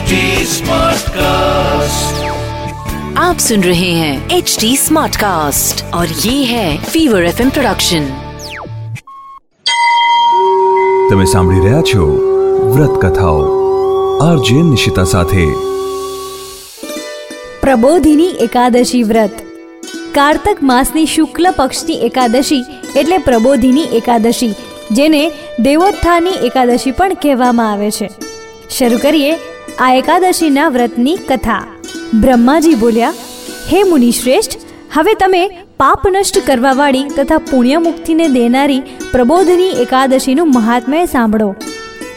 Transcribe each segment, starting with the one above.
HD Smartcast. आप सुन रहे हैं एच डी स्मार्ट कास्ट और ये है फीवर एफ प्रोडक्शन તમે સાંભળી રહ્યા છો વ્રત કથાઓ આરજે નિશિતા સાથે પ્રબોધિની એકાદશી વ્રત કારતક માસની શુક્લ પક્ષની એકાદશી એટલે પ્રબોધિની એકાદશી જેને દેવોત્થાની એકાદશી પણ કહેવામાં આવે છે શરૂ કરીએ આ એકાદશીના વ્રતની કથા. બ્રહ્માજી બોલ્યા, હે મુનિશ્રેષ્ઠ, હવે તમે પાપ નષ્ટ કરવાવાળી તથા પુણ્યમુક્તિને દેનારી પ્રબોધની એકાદશીનું મહાત્મ્ય સાંભળો.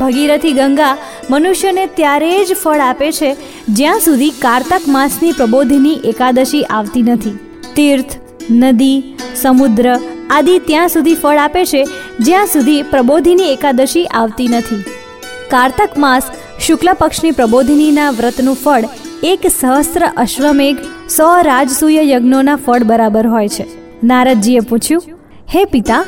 ભગીરથી ગંગા મનુષ્યને ત્યારે જ ફળ આપે છે જ્યાં સુધી કારતક માસની પ્રબોધિની એકાદશી આવતી નથી. તીર્થ, નદી, સમુદ્ર આદિ ત્યાં સુધી ફળ આપે છે જ્યાં સુધી પ્રબોધિની એકાદશી આવતી નથી. કારતક માસ શુક્લ પક્ષની પ્રબોધિનીના વ્રતનું ફળ એક સહસ્ત્ર અશ્વમેઘ સો રાજસૂય યજ્ઞોના ફળ બરાબર હોય છે. નારદજીએ પૂછ્યું, હે પિતા,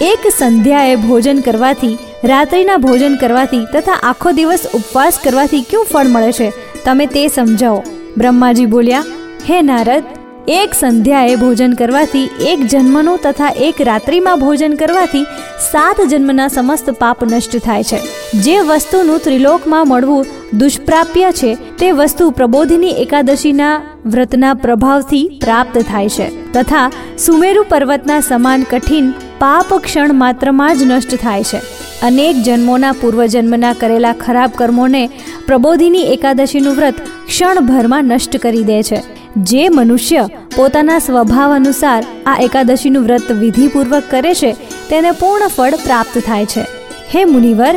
એક સંધ્યાએ ભોજન કરવાથી, રાત્રિના ભોજન કરવાથી તથા આખો દિવસ ઉપવાસ કરવાથી ક્યું ફળ મળે છે? તમે તે સમજાવો. બ્રહ્માજી બોલ્યા, હે નારદ એક સંધ્યાએ ભોજન કરવાથી, એક જન્મનું તથા એક રાત્રિમાં ભોજન કરવાથી સાત જન્મના સમસ્ત પાપ નષ્ટ થાય છે. જે વસ્તુનું ત્રિલોકમાં મળવું દુષ્પ્રાપ્ય છે, તે વસ્તુ પ્રબોધિની એકાદશીના વ્રતના પ્રભાવથી પ્રાપ્ત થાય છે. તથા સુમેરુ પર્વતના સમાન કઠિન પાપ ક્ષણ માત્રમાં જ નષ્ટ થાય છે. અનેક જન્મોના પૂર્વજન્મના કરેલા ખરાબ કર્મોને પ્રબોધિની એકાદશીનું વ્રત ક્ષણભરમાં નષ્ટ કરી દે છે. જે મનુષ્ય પોતાના સ્વભાવ અનુસાર આ એકાદશીનું વ્રત વિધિપૂર્વક કરે છે, તેને પૂર્ણ ફળ પ્રાપ્ત થાય છે. હે મુનિવર,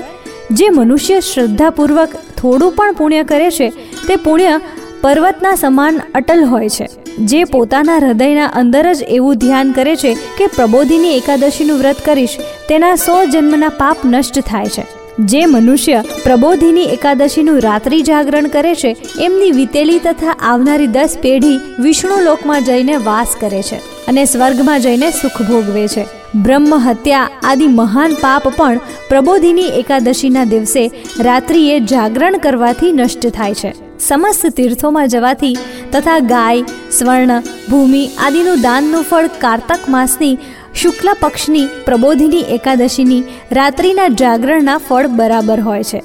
જે મનુષ્ય શ્રદ્ધાપૂર્વક થોડું પણ પુણ્ય કરે છે, તે પુણ્ય પર્વતના સમાન અટલ હોય છે, જે પોતાના હૃદયના અંદર જ એવું ધ્યાન કરે છે કે પ્રબોધિની એકાદશીનું વ્રત કરીશ, તેના સો જન્મના પાપ નષ્ટ થાય છે. જે મનુષ્ય પ્રબોધિની એકાદશીનું રાત્રિ જાગરણ કરે છે, એમની વીતેલી તથા આવનારી દસ પેઢી વિષ્ણુ લોકમાં જઈને વાસ કરે છે અને સ્વર્ગમાં જઈને સુખ ભોગવે છે. બ્રહ્મ હત્યા આદિ મહાન પાપ પણ પ્રબોધિની એકાદશીના દિવસે રાત્રિએ જાગરણ કરવાથી નષ્ટ થાય છે. સમસ્ત તીર્થોમાં જવાથી તથા ગાય, સ્વર્ણ, ભૂમિ આદિનું દાનનું ફળ કારતક માસની શુક્લ પક્ષની પ્રબોધિની એકાદશીની રાત્રિના જાગરણના ફળ બરાબર હોય છે.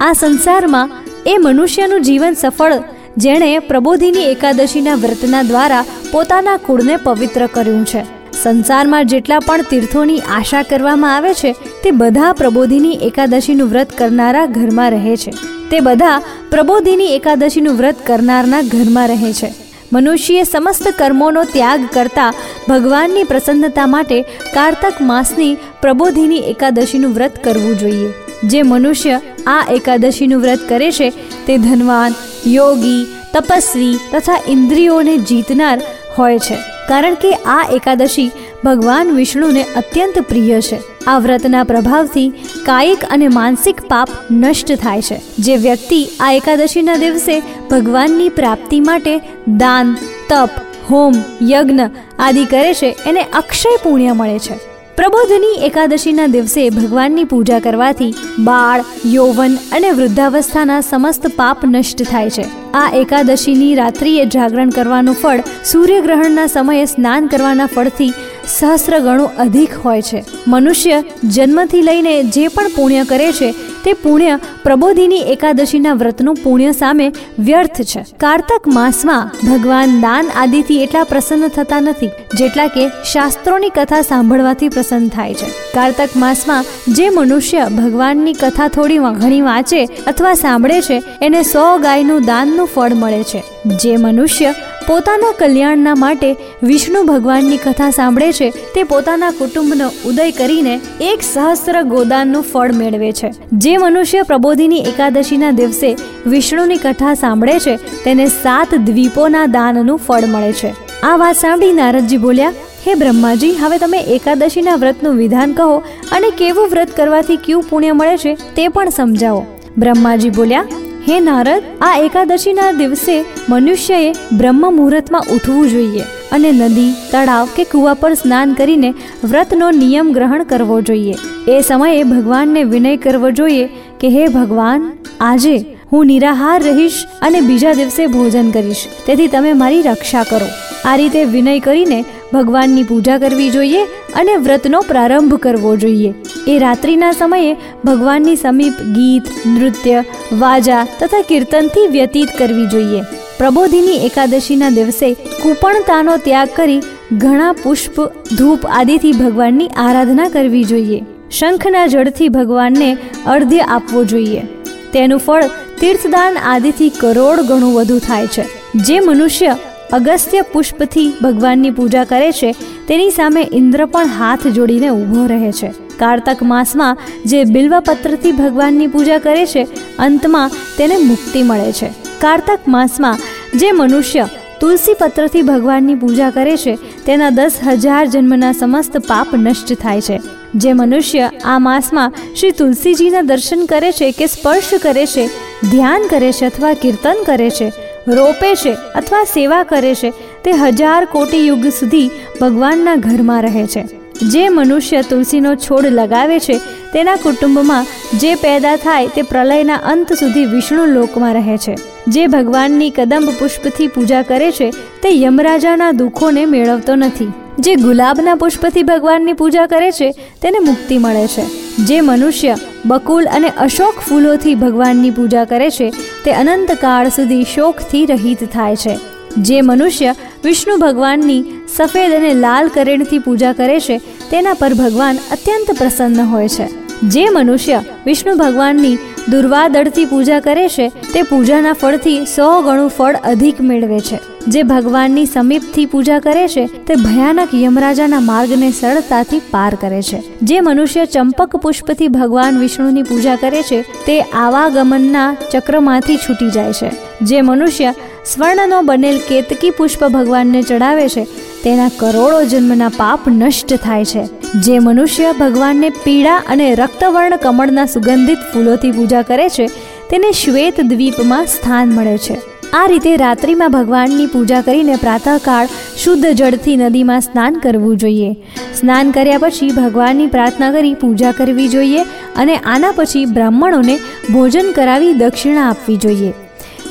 આ સંસારમાં એ મનુષ્યનું જીવન સફળ જેણે પ્રબોધિની એકાદશીના વ્રતના દ્વારા પોતાના કુળને પવિત્ર કર્યું છે. સંસારમાં જેટલા પણ તીર્થોની આશા કરવામાં આવે છે, તે બધા પ્રબોધિની એકાદશીનું વ્રત કરનારા ઘરમાં રહે છે. તે બધા પ્રબોધિની એકાદશીનું વ્રત કરનારના ઘરમાં રહે છે. મનુષ્યએ સમસ્ત કર્મોનો ત્યાગ કરતા ભગવાનની પ્રસન્નતા માટે કારતક માસની પ્રબોધિની એકાદશીનું વ્રત કરવું જોઈએ. જે મનુષ્ય આ એકાદશીનું વ્રત કરે છે, તે ધનવાન, યોગી, તપસ્વી તથા ઇન્દ્રિયોને જીતનાર હોય છે. કારણ કે આ એકાદશી ભગવાન વિષ્ણુને અત્યંત પ્રિય છે. આ વ્રતના પ્રભાવથી કાયિક અને માનસિક પાપ નષ્ટ થાય છે. જે વ્યક્તિ આ એકાદશીના દિવસે ભગવાનની પ્રાપ્તિ માટે દાન, તપ, હોમ, યજ્ઞ આદિ કરે છે, એને અક્ષય પુણ્ય મળે છે. પ્રબોધની એકાદશીના દિવસે ભગવાનની પૂજા કરવાથી બાળ, યૌવન અને વૃદ્ધાવસ્થાના સમસ્ત પાપ નષ્ટ થાય છે. આ એકાદશીની રાત્રિએ જાગરણ કરવાનું ફળ સૂર્યગ્રહણના સમયે સ્નાન કરવાના ફળથી સહસ્ર ગણું અધિક હોય છે. મનુષ્ય જન્મથી લઈને જે પણ પુણ્ય કરે છે, તે પુણ્ય પ્રબોધિની એકાદશીના વ્રતનું પુણ્ય સામે વ્યર્થ છે. કારતક માસમાં ભગવાન દાન આદિથી એટલા પ્રસન્ન થતા નથી, જેટલા કે શાસ્ત્રોની કથા સાંભળવાથી પ્રસન્ન થાય છે. કારતક માસમાં જે મનુષ્ય ભગવાનની કથા થોડી ઘણી વાંચે અથવા સાંભળે છે, એને સો ગાયનું દાનનું ફળ મળે છે. જે મનુષ્ય પોતાના કલ્યાણના માટે વિષ્ણુ ભગવાનની કથા સાંભળે છે, તે પોતાના કુટુંબનો ઉદય કરીને એક સહસ્ત્ર ગોદાનનું ફળ મેળવે છે. જે મનુષ્ય પ્રબોધિની એકાદશીના દિવસે વિષ્ણુની કથા સાંભળે છે, તેને સાત દ્વીપોના દાનનું ફળ મળે છે. આ વાત સાંભળી નારદજી બોલ્યા, હે બ્રહ્માજી, હવે તમે એકાદશીના વ્રતનું વિધાન કહો અને કેવું વ્રત કરવાથી કયું પુણ્ય મળે છે તે પણ સમજાવો. બ્રહ્માજી બોલ્યા હે નારદ, આ એકાદશીના દિવસે મનુષ્યએ બ્રહ્મ મુહૂર્તમાં ઉઠવું જોઈએ અને નદી, તળાવ કે કૂવા પર સ્નાન કરીને વ્રતનો નિયમ ગ્રહણ કરવો જોઈએ. એ સમયે ભગવાનને વિનય કરવો જોઈએ કે, હે ભગવાન, આજે હું નિરાહાર રહીશ અને બીજા દિવસે ભોજન કરીશ. તેથી તમે મારી રક્ષા કરો. આ રીતે વિનય કરીને ભગવાનની પૂજા કરવી જોઈએ અને વ્રતનો પ્રારંભ કરવો જોઈએ. એ રાત્રિના સમયે ભગવાનની સમીપ ગીત, નૃત્ય, વાજા તથા કીર્તનથી વ્યતીત કરવી જોઈએ. પ્રબોધિની એકાદશીના દિવસે કુપણતાનો ત્યાગ કરી ઘણા પુષ્પ, ધૂપ આદિથી ભગવાનની આરાધના કરવી જોઈએ. શંખના જળથી ભગવાનને અર્ધ્ય આપવો જોઈએ. તેનું ફળ તીર્થદાન આદિથી કરોડ ગણું વધુ થાય છે. જે મનુષ્ય અગસ્ત્ય પુષ્પથી ભગવાનની પૂજા કરે છે, તેની સામે ઇન્દ્ર પણ હાથ જોડીને ઊભો રહે છે. કારતક માસમાં જે બિલ્વપત્રથી ભગવાનની પૂજા કરે છે, અંતમાં તેને મુક્તિ મળે છે. કારતક માસમાં જે મનુષ્ય તુલસી પત્રથી ભગવાનની પૂજા કરે છે, તેના દસ હજાર જન્મના સમસ્ત પાપ નષ્ટ થાય છે. જે મનુષ્ય આ માસમાં શ્રી તુલસીજીના દર્શન કરે છે કે સ્પર્શ કરે છે, ધ્યાન કરે છે અથવા કીર્તન કરે છે, રોપે છે અથવા સેવા કરે છે, તે હજાર કોટી યુગ સુધી ભગવાનના ઘરમાં રહે છે. જે મનુષ્ય તુલસીનો છોડ લગાવે છે, તેના કુટુંબમાં જે પેદા થાય તે પ્રલયના અંત સુધી વિષ્ણુ લોકમાં રહે છે. જે ભગવાનની કદંબ પુષ્પથી પૂજા કરે છે, તે યમરાજાના દુઃખોને મેળવતો નથી. જે ગુલાબના પુષ્પથી ભગવાનની પૂજા કરે છે, તેને મુક્તિ મળે છે. જે મનુષ્ય બકુલ અને અશોક ફૂલોથી ભગવાનની પૂજા કરે છે, તે અનંતકાળ સુધી શોકથી રહિત થાય છે. જે મનુષ્ય વિષ્ણુ ભગવાનની સફેદ અને લાલ કરેણથી પૂજા કરે છે, તેના પર ભગવાન અત્યંત પ્રસન્ન હોય છે. જે મનુષ્ય વિષ્ણુ ભગવાનની દુર્વાદળથી પૂજા કરે છે, તે પૂજાના ફળથી સો ગણું ફળ અધિક મેળવે છે. જે ભગવાનની સમીપથી પૂજા કરે છે, તે ભયાનક યમરાજાના માર્ગને સરળતાથી પાર કરે છે. જે મનુષ્ય ચંપક પુષ્પથી ભગવાન વિષ્ણુની પૂજા કરે છે, તે આવાગમનના ચક્રમાંથી છૂટી જાય છે. જે મનુષ્ય સ્વર્ણનો બનેલ કેતકી પુષ્પ ભગવાનને ચડાવે છે. તેના કરોડો જન્મના પાપ નષ્ટ થાય છે. જે મનુષ્ય ભગવાનને પીળા અને રક્તવર્ણ કમળના સુગંધિત ફૂલોથી પૂજા કરે છે, તેને શ્વેત દ્વીપમાં સ્થાન મળે છે. આ રીતે રાત્રિમાં ભગવાનની પૂજા કરીને પ્રાતઃકાળ શુદ્ધ જળથી નદીમાં સ્નાન કરવું જોઈએ. સ્નાન કર્યા પછી ભગવાનની પ્રાર્થના કરી પૂજા કરવી જોઈએ અને આના પછી બ્રાહ્મણોને ભોજન કરાવી દક્ષિણા આપવી જોઈએ.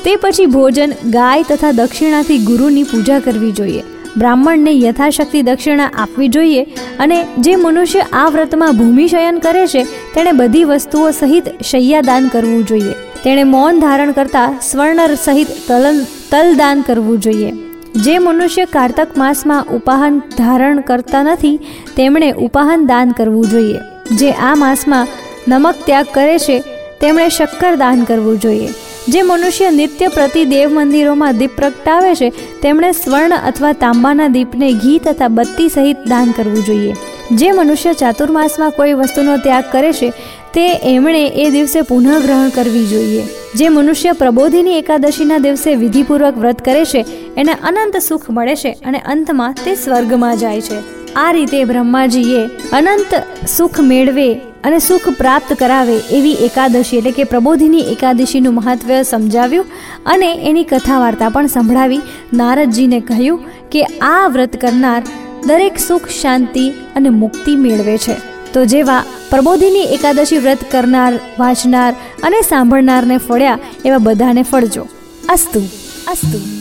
તે પછી ભોજન ગાય તથા દક્ષિણાથી ગુરુની પૂજા કરવી જોઈએ. બ્રાહ્મણને યથાશક્તિ દક્ષિણા આપવી જોઈએ અને જે મનુષ્ય આ વ્રતમાં ભૂમિશયન કરે છે, તેણે બધી વસ્તુઓ સહિત શૈયાદાન કરવું જોઈએ. તેણે મૌન ધારણ કરતા સ્વર્ણ સહિત તલન, તલદાન કરવું જોઈએ. જે મનુષ્ય કારતક માસમાં ઉપાહન ધારણ કરતા નથી, તેમણે ઉપાહન દાન કરવું જોઈએ. જે આ માસમાં નમક ત્યાગ કરે છે, તેમણે શક્કર દાન કરવું જોઈએ. જે મનુષ્ય નિત્ય પ્રતિ દેવ મંદિરોમાં દીપ પ્રગટાવે છે, તેમણે સ્વર્ણ અથવા તાંબાના દીપને ઘી તથા બત્તી સહિત દાન કરવું જોઈએ. જે મનુષ્ય ચાતુર્માસમાં કોઈ વસ્તુનો ત્યાગ કરે છે, તે એમણે એ દિવસે પુનઃગ્રહણ કરવી જોઈએ. જે મનુષ્ય પ્રબોધિની એકાદશીના દિવસે વિધિપૂર્વક વ્રત કરે છે, એને અનંત સુખ મળે છે અને અંતમાં તે સ્વર્ગમાં જાય છે. આ રીતે બ્રહ્માજીએ અનંત સુખ મેળવે અને સુખ પ્રાપ્ત કરાવે એવી એકાદશી એટલે કે પ્રબોધિની એકાદશીનું મહત્વ સમજાવ્યું અને એની કથા વાર્તા પણ સંભળાવી. નારદજીને કહ્યું કે આ વ્રત કરનાર દરેક સુખ, શાંતિ અને મુક્તિ મેળવે છે. તો જેવા પ્રબોધિની એકાદશી વ્રત કરનાર, વાંચનાર અને સાંભળનારને ફળ્યા એવા બધાને ફળજો. અસ્તુ. અસ્તુ.